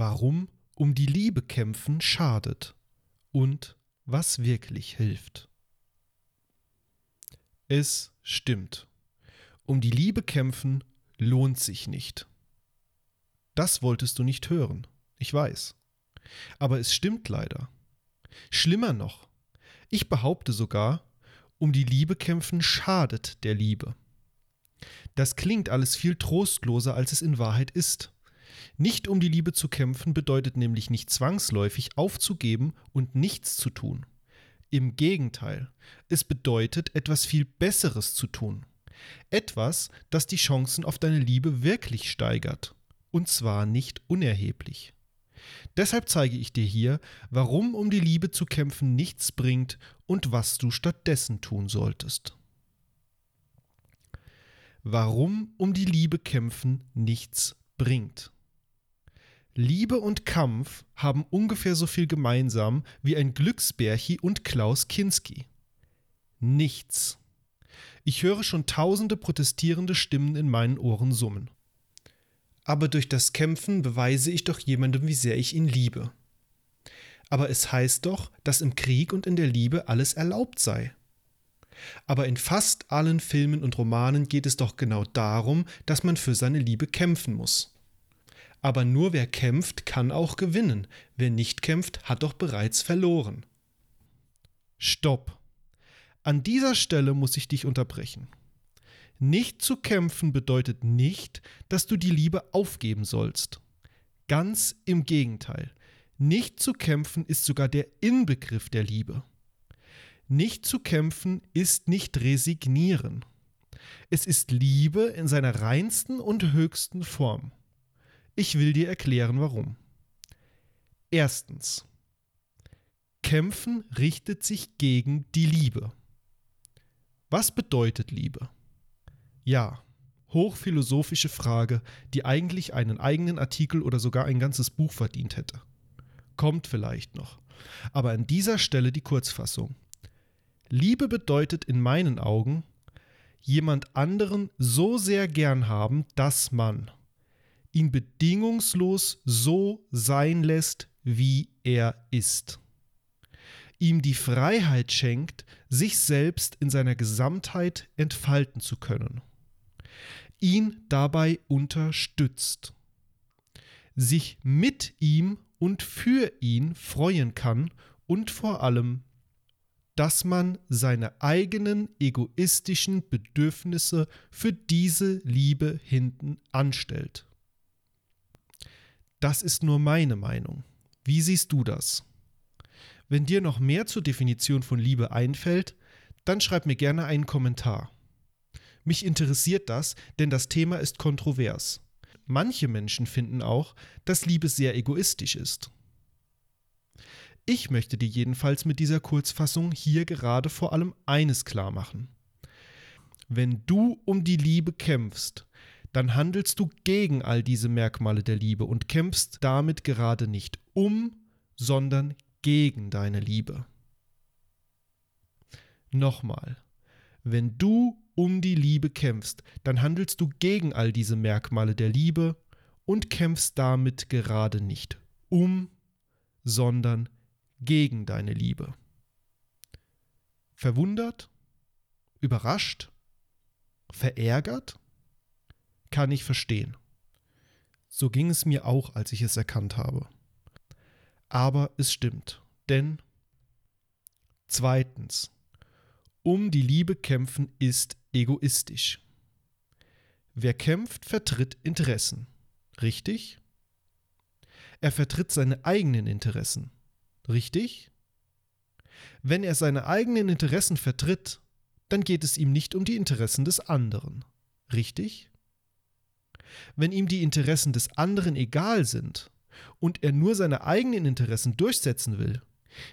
warum um die Liebe kämpfen schadet und was wirklich hilft. Es stimmt. Um die Liebe kämpfen lohnt sich nicht. Das wolltest du nicht hören, ich weiß. Aber es stimmt leider. Schlimmer noch, ich behaupte sogar, um die Liebe kämpfen schadet der Liebe. Das klingt alles viel trostloser, als es in Wahrheit ist. Nicht um die Liebe zu kämpfen bedeutet nämlich nicht zwangsläufig aufzugeben und nichts zu tun. Im Gegenteil, es bedeutet etwas viel Besseres zu tun. Etwas, das die Chancen auf deine Liebe wirklich steigert. Und zwar nicht unerheblich. Deshalb zeige ich dir hier, warum um die Liebe zu kämpfen nichts bringt und was du stattdessen tun solltest. Warum um die Liebe kämpfen nichts bringt. Liebe und Kampf haben ungefähr so viel gemeinsam wie ein Glücksbärchi und Klaus Kinski. Nichts. Ich höre schon tausende protestierende Stimmen in meinen Ohren summen. Aber durch das Kämpfen beweise ich doch jemandem, wie sehr ich ihn liebe. Aber es heißt doch, dass im Krieg und in der Liebe alles erlaubt sei. Aber in fast allen Filmen und Romanen geht es doch genau darum, dass man für seine Liebe kämpfen muss. Aber nur wer kämpft, kann auch gewinnen. Wer nicht kämpft, hat doch bereits verloren. Stopp. An dieser Stelle muss ich dich unterbrechen. Nicht zu kämpfen bedeutet nicht, dass du die Liebe aufgeben sollst. Ganz im Gegenteil. Nicht zu kämpfen ist sogar der Inbegriff der Liebe. Nicht zu kämpfen ist nicht resignieren. Es ist Liebe in seiner reinsten und höchsten Form. Ich will dir erklären, warum. Erstens. Kämpfen richtet sich gegen die Liebe. Was bedeutet Liebe? Ja, hochphilosophische Frage, die eigentlich einen eigenen Artikel oder sogar ein ganzes Buch verdient hätte. Kommt vielleicht noch. Aber an dieser Stelle die Kurzfassung. Liebe bedeutet in meinen Augen, jemand anderen so sehr gern haben, dass man ihn bedingungslos so sein lässt, wie er ist. Ihm die Freiheit schenkt, sich selbst in seiner Gesamtheit entfalten zu können. Ihn dabei unterstützt. Sich mit ihm und für ihn freuen kann und vor allem dass man seine eigenen egoistischen Bedürfnisse für diese Liebe hinten anstellt. Das ist nur meine Meinung. Wie siehst du das? Wenn dir noch mehr zur Definition von Liebe einfällt, dann schreib mir gerne einen Kommentar. Mich interessiert das, denn das Thema ist kontrovers. Manche Menschen finden auch, dass Liebe sehr egoistisch ist. Ich möchte dir jedenfalls mit dieser Kurzfassung hier gerade vor allem eines klar machen. Wenn du um die Liebe kämpfst, dann handelst du gegen all diese Merkmale der Liebe und kämpfst damit gerade nicht um, sondern gegen deine Liebe. Nochmal, wenn du um die Liebe kämpfst, dann handelst du gegen all diese Merkmale der Liebe und kämpfst damit gerade nicht um, sondern gegen deine Liebe. Verwundert? Überrascht? Verärgert? Kann ich verstehen. So ging es mir auch, als ich es erkannt habe. Aber es stimmt, denn zweitens, um die Liebe kämpfen ist egoistisch. Wer kämpft, vertritt Interessen. Richtig? Er vertritt seine eigenen Interessen. Richtig? Wenn er seine eigenen Interessen vertritt, dann geht es ihm nicht um die Interessen des anderen. Richtig? Wenn ihm die Interessen des anderen egal sind und er nur seine eigenen Interessen durchsetzen will,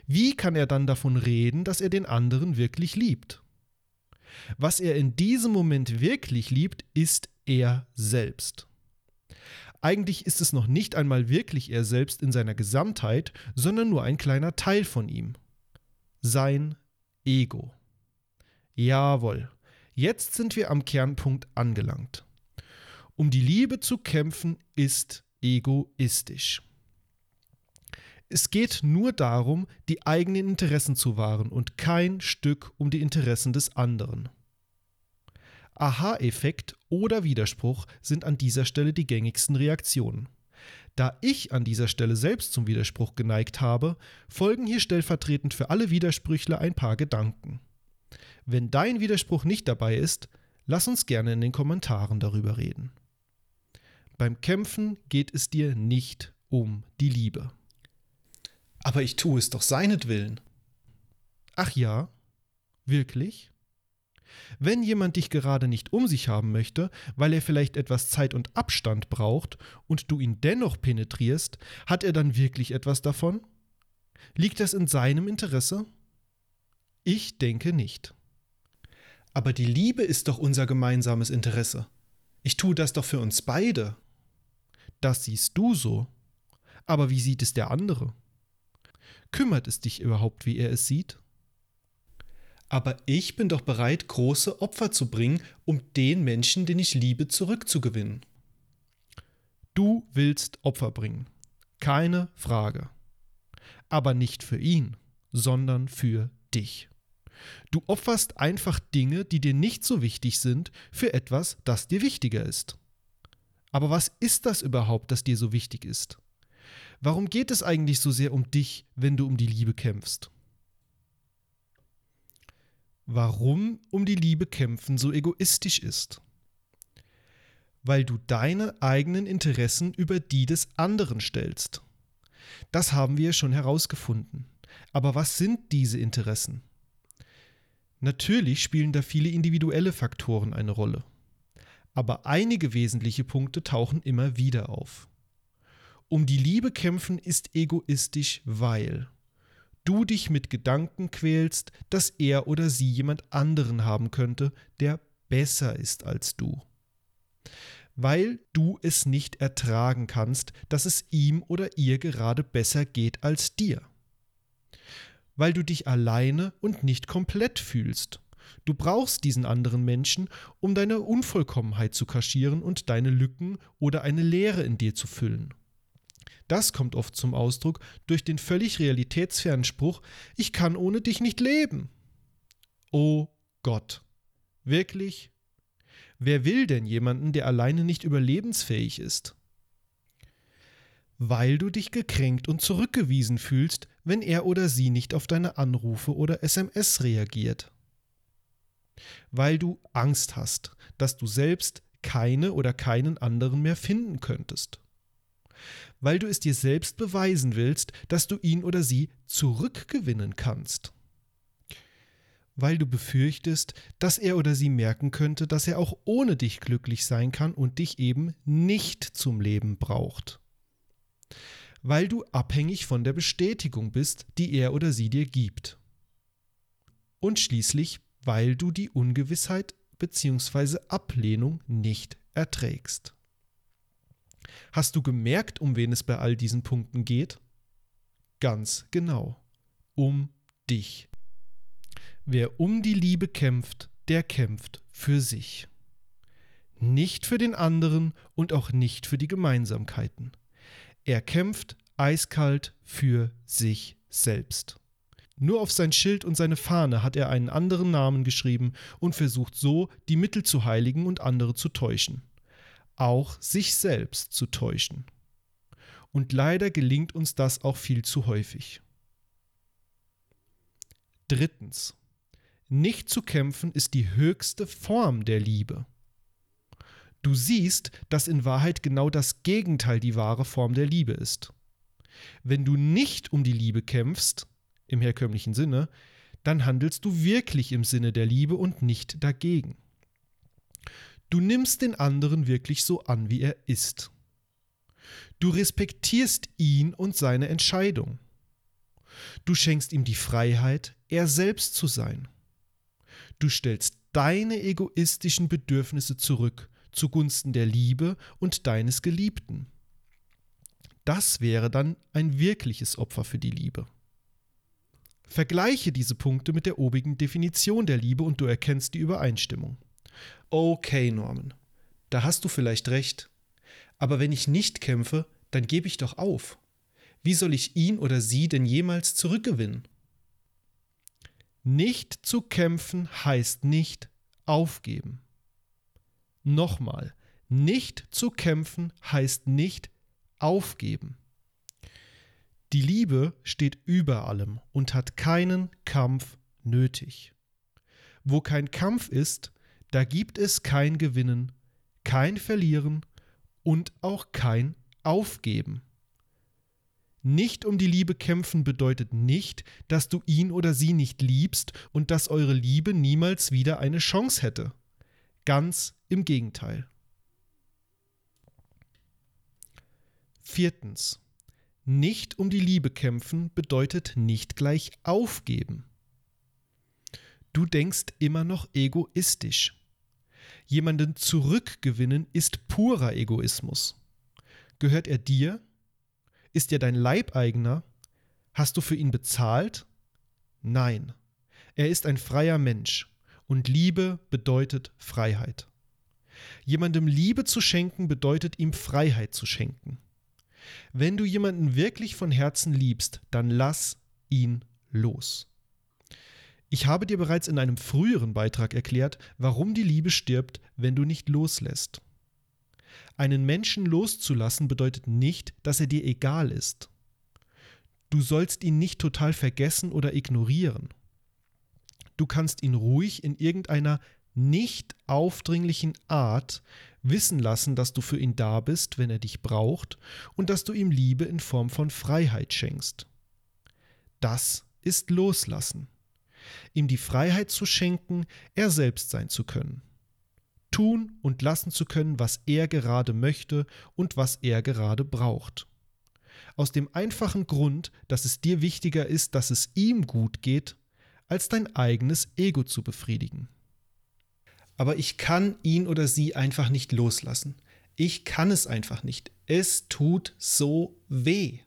wie kann er dann davon reden, dass er den anderen wirklich liebt? Was er in diesem Moment wirklich liebt, ist er selbst. Eigentlich ist es noch nicht einmal wirklich er selbst in seiner Gesamtheit, sondern nur ein kleiner Teil von ihm. Sein Ego. Jawohl, jetzt sind wir am Kernpunkt angelangt. Um die Liebe zu kämpfen ist egoistisch. Es geht nur darum, die eigenen Interessen zu wahren und kein Stück um die Interessen des anderen. Aha-Effekt oder Widerspruch sind an dieser Stelle die gängigsten Reaktionen. Da ich an dieser Stelle selbst zum Widerspruch geneigt habe, folgen hier stellvertretend für alle Widersprüchler ein paar Gedanken. Wenn dein Widerspruch nicht dabei ist, lass uns gerne in den Kommentaren darüber reden. Beim Kämpfen geht es dir nicht um die Liebe. Aber ich tue es doch seinetwillen. Ach ja? Wirklich? Wenn jemand dich gerade nicht um sich haben möchte, weil er vielleicht etwas Zeit und Abstand braucht und du ihn dennoch penetrierst, hat er dann wirklich etwas davon? Liegt das in seinem Interesse? Ich denke nicht. Aber die Liebe ist doch unser gemeinsames Interesse. Ich tue das doch für uns beide. Das siehst du so. Aber wie sieht es der andere? Kümmert es dich überhaupt, wie er es sieht? Aber ich bin doch bereit, große Opfer zu bringen, um den Menschen, den ich liebe, zurückzugewinnen. Du willst Opfer bringen. Keine Frage. Aber nicht für ihn, sondern für dich. Du opferst einfach Dinge, die dir nicht so wichtig sind, für etwas, das dir wichtiger ist. Aber was ist das überhaupt, das dir so wichtig ist? Warum geht es eigentlich so sehr um dich, wenn du um die Liebe kämpfst? warum um die Liebe kämpfen so egoistisch ist. Weil du deine eigenen Interessen über die des anderen stellst. Das haben wir schon herausgefunden. Aber was sind diese Interessen? Natürlich spielen da viele individuelle Faktoren eine Rolle. Aber einige wesentliche Punkte tauchen immer wieder auf. Um die Liebe kämpfen ist egoistisch, weil du dich mit Gedanken quälst, dass er oder sie jemand anderen haben könnte, der besser ist als du. Weil du es nicht ertragen kannst, dass es ihm oder ihr gerade besser geht als dir. Weil du dich alleine und nicht komplett fühlst. Du brauchst diesen anderen Menschen, um deine Unvollkommenheit zu kaschieren und deine Lücken oder eine Leere in dir zu füllen. Das kommt oft zum Ausdruck durch den völlig realitätsfernen Spruch, ich kann ohne dich nicht leben. Oh Gott. Wirklich? Wer will denn jemanden, der alleine nicht überlebensfähig ist? Weil du dich gekränkt und zurückgewiesen fühlst, wenn er oder sie nicht auf deine Anrufe oder SMS reagiert. Weil du Angst hast, dass du selbst keine oder keinen anderen mehr finden könntest weil du es dir selbst beweisen willst, dass du ihn oder sie zurückgewinnen kannst. Weil du befürchtest, dass er oder sie merken könnte, dass er auch ohne dich glücklich sein kann und dich eben nicht zum Leben braucht. Weil du abhängig von der Bestätigung bist, die er oder sie dir gibt. Und schließlich, weil du die Ungewissheit bzw. Ablehnung nicht erträgst. Hast du gemerkt, um wen es bei all diesen Punkten geht? Ganz genau. Um dich. Wer um die Liebe kämpft, der kämpft für sich. Nicht für den anderen und auch nicht für die Gemeinsamkeiten. Er kämpft eiskalt für sich selbst. Nur auf sein Schild und seine Fahne hat er einen anderen Namen geschrieben und versucht so, die Mittel zu heiligen und andere zu täuschen auch sich selbst zu täuschen. Und leider gelingt uns das auch viel zu häufig. Drittens. Nicht zu kämpfen ist die höchste Form der Liebe. Du siehst, dass in Wahrheit genau das Gegenteil die wahre Form der Liebe ist. Wenn du nicht um die Liebe kämpfst, im herkömmlichen Sinne, dann handelst du wirklich im Sinne der Liebe und nicht dagegen. Du nimmst den anderen wirklich so an, wie er ist. Du respektierst ihn und seine Entscheidung. Du schenkst ihm die Freiheit, er selbst zu sein. Du stellst deine egoistischen Bedürfnisse zurück zugunsten der Liebe und deines Geliebten. Das wäre dann ein wirkliches Opfer für die Liebe. Vergleiche diese Punkte mit der obigen Definition der Liebe und du erkennst die Übereinstimmung. Okay, Norman, da hast du vielleicht recht. Aber wenn ich nicht kämpfe, dann gebe ich doch auf. Wie soll ich ihn oder sie denn jemals zurückgewinnen? Nicht zu kämpfen heißt nicht aufgeben. Nochmal, nicht zu kämpfen heißt nicht aufgeben. Die Liebe steht über allem und hat keinen Kampf nötig. Wo kein Kampf ist, da gibt es kein Gewinnen, kein Verlieren und auch kein Aufgeben. Nicht um die Liebe kämpfen bedeutet nicht, dass du ihn oder sie nicht liebst und dass eure Liebe niemals wieder eine Chance hätte. Ganz im Gegenteil. Viertens. Nicht um die Liebe kämpfen bedeutet nicht gleich aufgeben. Du denkst immer noch egoistisch. Jemanden zurückgewinnen ist purer Egoismus. Gehört er dir? Ist er dein Leibeigener? Hast du für ihn bezahlt? Nein. Er ist ein freier Mensch und Liebe bedeutet Freiheit. Jemandem Liebe zu schenken bedeutet ihm Freiheit zu schenken. Wenn du jemanden wirklich von Herzen liebst, dann lass ihn los. Ich habe dir bereits in einem früheren Beitrag erklärt, warum die Liebe stirbt, wenn du nicht loslässt. Einen Menschen loszulassen bedeutet nicht, dass er dir egal ist. Du sollst ihn nicht total vergessen oder ignorieren. Du kannst ihn ruhig in irgendeiner nicht aufdringlichen Art wissen lassen, dass du für ihn da bist, wenn er dich braucht, und dass du ihm Liebe in Form von Freiheit schenkst. Das ist Loslassen. Ihm die Freiheit zu schenken, er selbst sein zu können. Tun und lassen zu können, was er gerade möchte und was er gerade braucht. Aus dem einfachen Grund, dass es dir wichtiger ist, dass es ihm gut geht, als dein eigenes Ego zu befriedigen aber ich kann ihn oder sie einfach nicht loslassen. Ich kann es einfach nicht. Es tut so weh.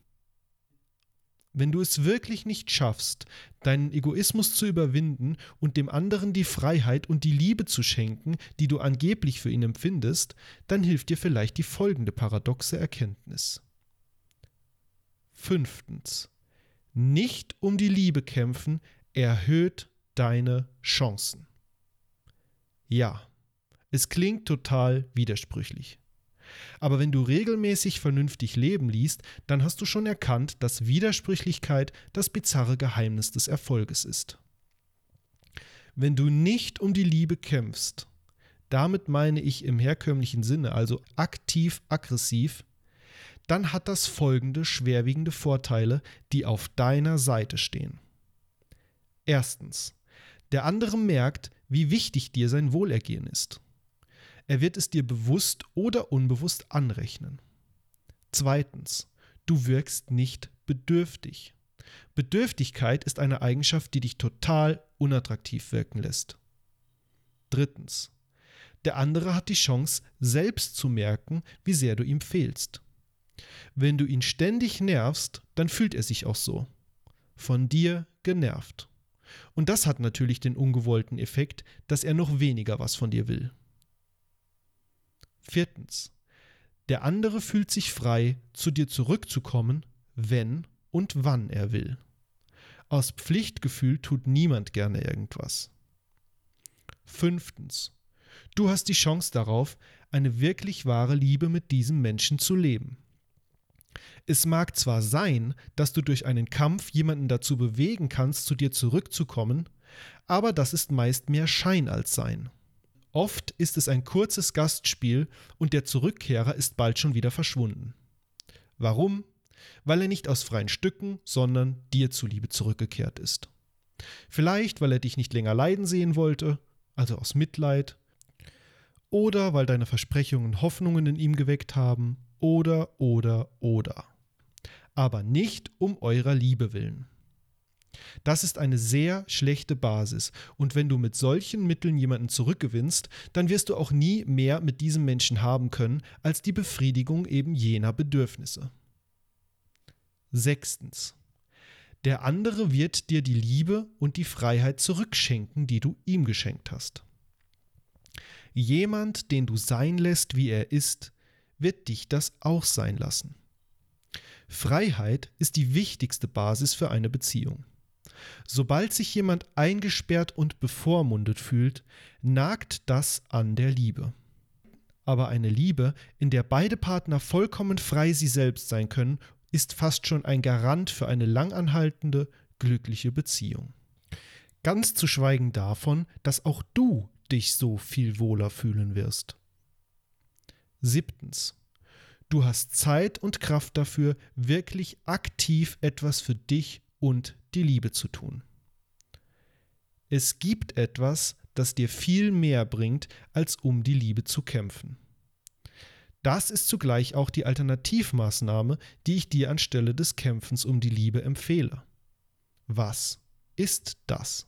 Wenn du es wirklich nicht schaffst, deinen Egoismus zu überwinden und dem anderen die Freiheit und die Liebe zu schenken, die du angeblich für ihn empfindest, dann hilft dir vielleicht die folgende paradoxe Erkenntnis. Fünftens. Nicht um die Liebe kämpfen erhöht deine Chancen. Ja, es klingt total widersprüchlich. Aber wenn du regelmäßig vernünftig Leben liest, dann hast du schon erkannt, dass Widersprüchlichkeit das bizarre Geheimnis des Erfolges ist. Wenn du nicht um die Liebe kämpfst, damit meine ich im herkömmlichen Sinne, also aktiv-aggressiv, dann hat das folgende schwerwiegende Vorteile, die auf deiner Seite stehen. Erstens, der andere merkt, wie wichtig dir sein Wohlergehen ist. Er wird es dir bewusst oder unbewusst anrechnen. Zweitens, du wirkst nicht bedürftig. Bedürftigkeit ist eine Eigenschaft, die dich total unattraktiv wirken lässt. Drittens, der andere hat die Chance, selbst zu merken, wie sehr du ihm fehlst. Wenn du ihn ständig nervst, dann fühlt er sich auch so. Von dir genervt. Und das hat natürlich den ungewollten Effekt, dass er noch weniger was von dir will. Viertens. Der andere fühlt sich frei, zu dir zurückzukommen, wenn und wann er will. Aus Pflichtgefühl tut niemand gerne irgendwas. Fünftens. Du hast die Chance darauf, eine wirklich wahre Liebe mit diesem Menschen zu leben. Es mag zwar sein, dass du durch einen Kampf jemanden dazu bewegen kannst, zu dir zurückzukommen, aber das ist meist mehr Schein als Sein. Oft ist es ein kurzes Gastspiel und der Zurückkehrer ist bald schon wieder verschwunden. Warum? Weil er nicht aus freien Stücken, sondern dir zuliebe zurückgekehrt ist. Vielleicht, weil er dich nicht länger leiden sehen wollte, also aus Mitleid, oder weil deine Versprechungen Hoffnungen in ihm geweckt haben, oder, oder, oder. Aber nicht um eurer Liebe willen. Das ist eine sehr schlechte Basis, und wenn du mit solchen Mitteln jemanden zurückgewinnst, dann wirst du auch nie mehr mit diesem Menschen haben können als die Befriedigung eben jener Bedürfnisse. Sechstens. Der andere wird dir die Liebe und die Freiheit zurückschenken, die du ihm geschenkt hast. Jemand, den du sein lässt, wie er ist, wird dich das auch sein lassen. Freiheit ist die wichtigste Basis für eine Beziehung. Sobald sich jemand eingesperrt und bevormundet fühlt, nagt das an der Liebe. Aber eine Liebe, in der beide Partner vollkommen frei sie selbst sein können, ist fast schon ein Garant für eine langanhaltende, glückliche Beziehung. Ganz zu schweigen davon, dass auch du dich so viel wohler fühlen wirst. Siebtens. Du hast Zeit und Kraft dafür, wirklich aktiv etwas für dich und die Liebe zu tun. Es gibt etwas, das dir viel mehr bringt, als um die Liebe zu kämpfen. Das ist zugleich auch die Alternativmaßnahme, die ich dir anstelle des Kämpfens um die Liebe empfehle. Was ist das?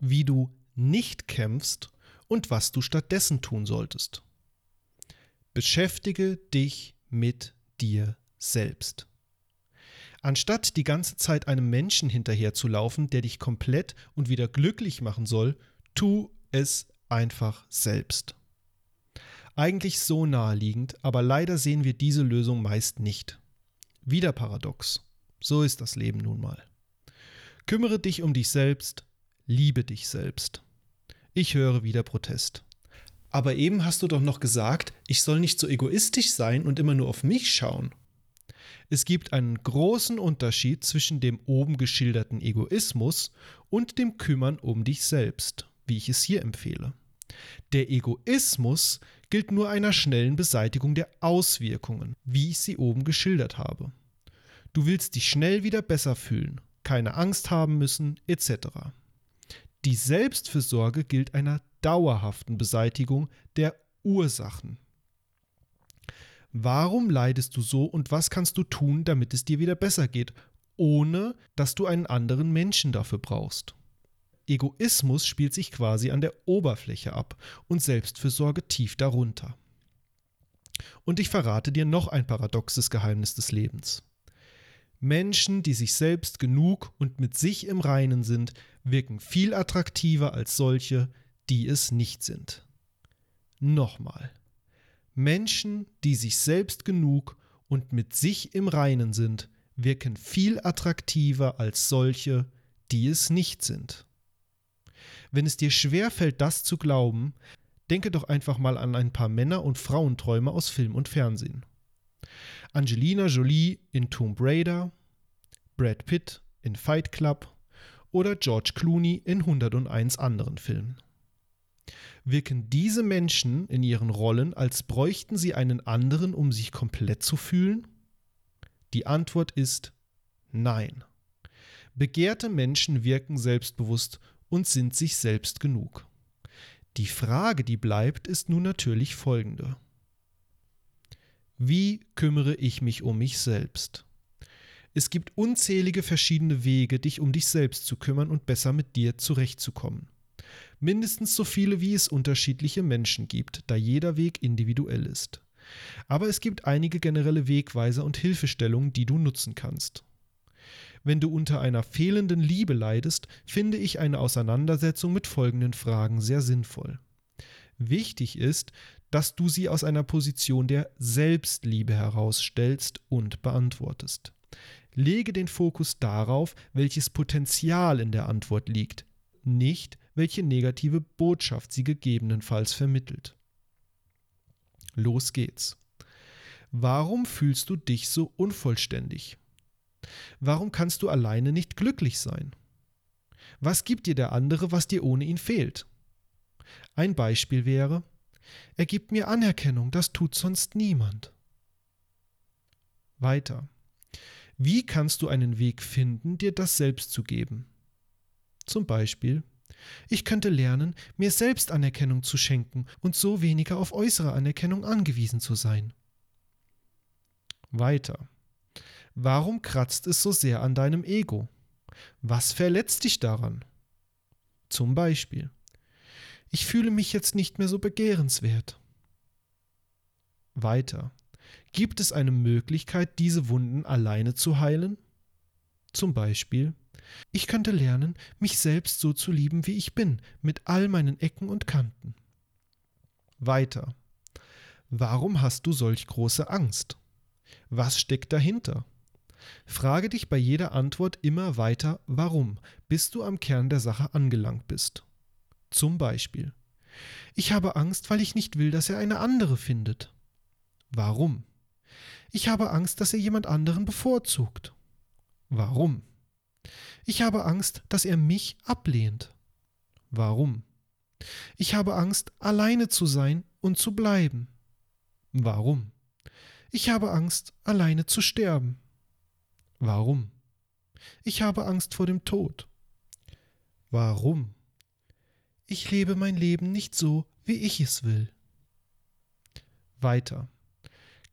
Wie du nicht kämpfst und was du stattdessen tun solltest. Beschäftige dich mit dir selbst. Anstatt die ganze Zeit einem Menschen hinterherzulaufen, der dich komplett und wieder glücklich machen soll, tu es einfach selbst. Eigentlich so naheliegend, aber leider sehen wir diese Lösung meist nicht. Wieder paradox. So ist das Leben nun mal. Kümmere dich um dich selbst, liebe dich selbst. Ich höre wieder Protest. Aber eben hast du doch noch gesagt, ich soll nicht so egoistisch sein und immer nur auf mich schauen. Es gibt einen großen Unterschied zwischen dem oben geschilderten Egoismus und dem Kümmern um dich selbst, wie ich es hier empfehle. Der Egoismus gilt nur einer schnellen Beseitigung der Auswirkungen, wie ich sie oben geschildert habe. Du willst dich schnell wieder besser fühlen, keine Angst haben müssen, etc. Die Selbstfürsorge gilt einer dauerhaften Beseitigung der Ursachen. Warum leidest du so und was kannst du tun, damit es dir wieder besser geht, ohne dass du einen anderen Menschen dafür brauchst? Egoismus spielt sich quasi an der Oberfläche ab und Selbstfürsorge tief darunter. Und ich verrate dir noch ein paradoxes Geheimnis des Lebens. Menschen, die sich selbst genug und mit sich im Reinen sind, wirken viel attraktiver als solche, die es nicht sind. Nochmal. Menschen, die sich selbst genug und mit sich im Reinen sind, wirken viel attraktiver als solche, die es nicht sind. Wenn es dir schwerfällt, das zu glauben, denke doch einfach mal an ein paar Männer- und Frauenträume aus Film und Fernsehen. Angelina Jolie in Tomb Raider, Brad Pitt in Fight Club oder George Clooney in 101 anderen Filmen. Wirken diese Menschen in ihren Rollen, als bräuchten sie einen anderen, um sich komplett zu fühlen? Die Antwort ist nein. Begehrte Menschen wirken selbstbewusst und sind sich selbst genug. Die Frage, die bleibt, ist nun natürlich folgende. Wie kümmere ich mich um mich selbst? Es gibt unzählige verschiedene Wege, dich um dich selbst zu kümmern und besser mit dir zurechtzukommen. Mindestens so viele, wie es unterschiedliche Menschen gibt, da jeder Weg individuell ist. Aber es gibt einige generelle Wegweiser und Hilfestellungen, die du nutzen kannst. Wenn du unter einer fehlenden Liebe leidest, finde ich eine Auseinandersetzung mit folgenden Fragen sehr sinnvoll. Wichtig ist, dass du sie aus einer Position der Selbstliebe herausstellst und beantwortest. Lege den Fokus darauf, welches Potenzial in der Antwort liegt, nicht welche negative Botschaft sie gegebenenfalls vermittelt. Los geht's. Warum fühlst du dich so unvollständig? Warum kannst du alleine nicht glücklich sein? Was gibt dir der andere, was dir ohne ihn fehlt? Ein Beispiel wäre, er gibt mir Anerkennung, das tut sonst niemand. Weiter. Wie kannst du einen Weg finden, dir das selbst zu geben? Zum Beispiel, ich könnte lernen, mir selbst Anerkennung zu schenken und so weniger auf äußere Anerkennung angewiesen zu sein. Weiter. Warum kratzt es so sehr an deinem Ego? Was verletzt dich daran? Zum Beispiel, ich fühle mich jetzt nicht mehr so begehrenswert. Weiter. Gibt es eine Möglichkeit, diese Wunden alleine zu heilen? Zum Beispiel, ich könnte lernen, mich selbst so zu lieben, wie ich bin, mit all meinen Ecken und Kanten. Weiter. Warum hast du solch große Angst? Was steckt dahinter? Frage dich bei jeder Antwort immer weiter, warum, bis du am Kern der Sache angelangt bist. Zum Beispiel. Ich habe Angst, weil ich nicht will, dass er eine andere findet. Warum? Ich habe Angst, dass er jemand anderen bevorzugt. Warum? Ich habe Angst, dass er mich ablehnt. Warum? Ich habe Angst, alleine zu sein und zu bleiben. Warum? Ich habe Angst, alleine zu sterben. Warum? Ich habe Angst vor dem Tod. Warum? Ich lebe mein Leben nicht so, wie ich es will. Weiter.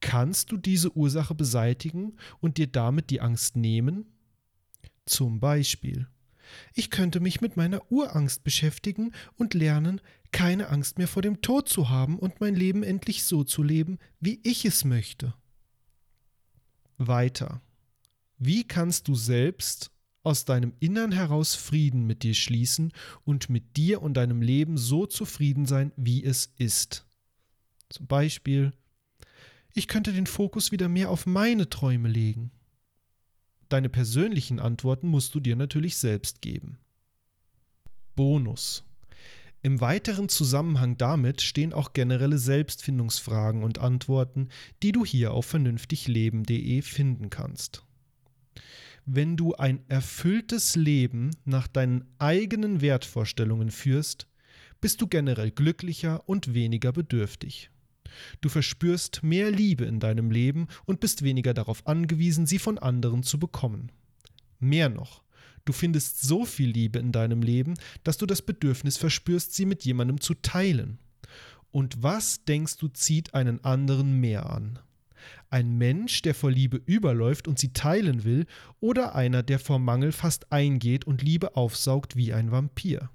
Kannst du diese Ursache beseitigen und dir damit die Angst nehmen? Zum Beispiel. Ich könnte mich mit meiner Urangst beschäftigen und lernen, keine Angst mehr vor dem Tod zu haben und mein Leben endlich so zu leben, wie ich es möchte. Weiter. Wie kannst du selbst aus deinem Innern heraus Frieden mit dir schließen und mit dir und deinem Leben so zufrieden sein, wie es ist? Zum Beispiel, ich könnte den Fokus wieder mehr auf meine Träume legen. Deine persönlichen Antworten musst du dir natürlich selbst geben. Bonus. Im weiteren Zusammenhang damit stehen auch generelle Selbstfindungsfragen und Antworten, die du hier auf vernünftigleben.de finden kannst. Wenn du ein erfülltes Leben nach deinen eigenen Wertvorstellungen führst, bist du generell glücklicher und weniger bedürftig. Du verspürst mehr Liebe in deinem Leben und bist weniger darauf angewiesen, sie von anderen zu bekommen. Mehr noch, du findest so viel Liebe in deinem Leben, dass du das Bedürfnis verspürst, sie mit jemandem zu teilen. Und was denkst du zieht einen anderen mehr an? Ein Mensch, der vor Liebe überläuft und sie teilen will, oder einer, der vor Mangel fast eingeht und Liebe aufsaugt wie ein Vampir?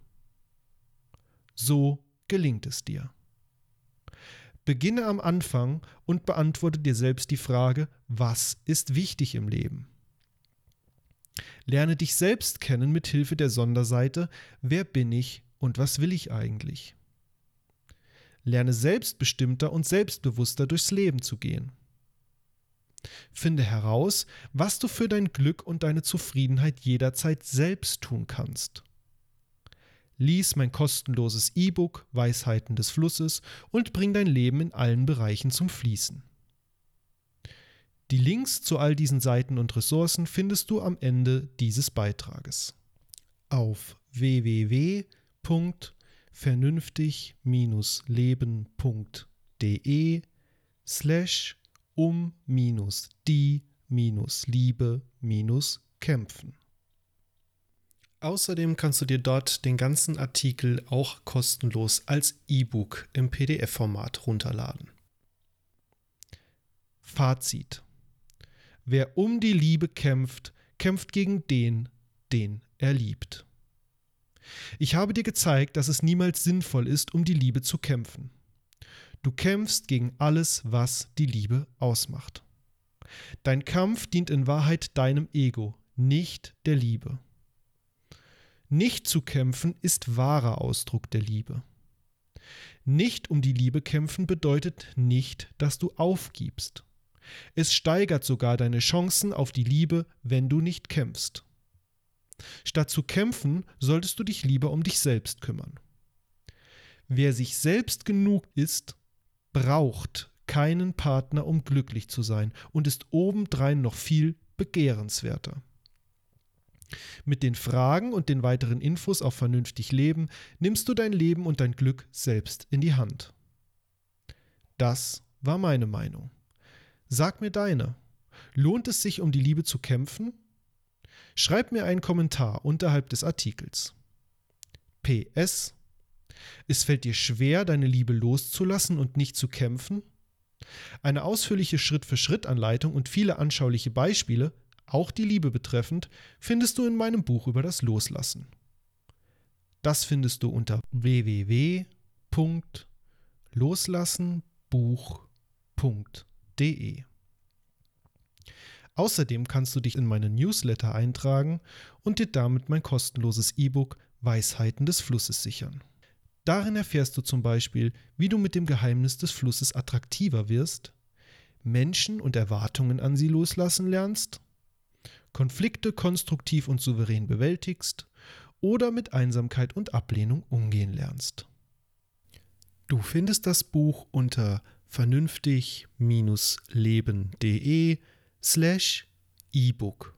So gelingt es dir. Beginne am Anfang und beantworte dir selbst die Frage, was ist wichtig im Leben? Lerne dich selbst kennen mit Hilfe der Sonderseite Wer bin ich und was will ich eigentlich? Lerne selbstbestimmter und selbstbewusster durchs Leben zu gehen. Finde heraus, was du für dein Glück und deine Zufriedenheit jederzeit selbst tun kannst lies mein kostenloses E-Book Weisheiten des Flusses und bring dein Leben in allen Bereichen zum Fließen. Die Links zu all diesen Seiten und Ressourcen findest du am Ende dieses Beitrages. Auf www.vernünftig-leben.de slash um-die-liebe-kämpfen. Außerdem kannst du dir dort den ganzen Artikel auch kostenlos als E-Book im PDF-Format runterladen. Fazit. Wer um die Liebe kämpft, kämpft gegen den, den er liebt. Ich habe dir gezeigt, dass es niemals sinnvoll ist, um die Liebe zu kämpfen. Du kämpfst gegen alles, was die Liebe ausmacht. Dein Kampf dient in Wahrheit deinem Ego, nicht der Liebe. Nicht zu kämpfen ist wahrer Ausdruck der Liebe. Nicht um die Liebe kämpfen bedeutet nicht, dass du aufgibst. Es steigert sogar deine Chancen auf die Liebe, wenn du nicht kämpfst. Statt zu kämpfen, solltest du dich lieber um dich selbst kümmern. Wer sich selbst genug ist, braucht keinen Partner, um glücklich zu sein und ist obendrein noch viel begehrenswerter. Mit den Fragen und den weiteren Infos auf vernünftig Leben nimmst du dein Leben und dein Glück selbst in die Hand. Das war meine Meinung. Sag mir deine. Lohnt es sich, um die Liebe zu kämpfen? Schreib mir einen Kommentar unterhalb des Artikels. PS. Es fällt dir schwer, deine Liebe loszulassen und nicht zu kämpfen? Eine ausführliche Schritt-für-Schritt-Anleitung und viele anschauliche Beispiele auch die Liebe betreffend, findest du in meinem Buch über das Loslassen. Das findest du unter www.loslassenbuch.de. Außerdem kannst du dich in meine Newsletter eintragen und dir damit mein kostenloses E-Book Weisheiten des Flusses sichern. Darin erfährst du zum Beispiel, wie du mit dem Geheimnis des Flusses attraktiver wirst, Menschen und Erwartungen an sie loslassen lernst, Konflikte konstruktiv und souverän bewältigst oder mit Einsamkeit und Ablehnung umgehen lernst. Du findest das Buch unter vernünftig-leben.de slash ebook.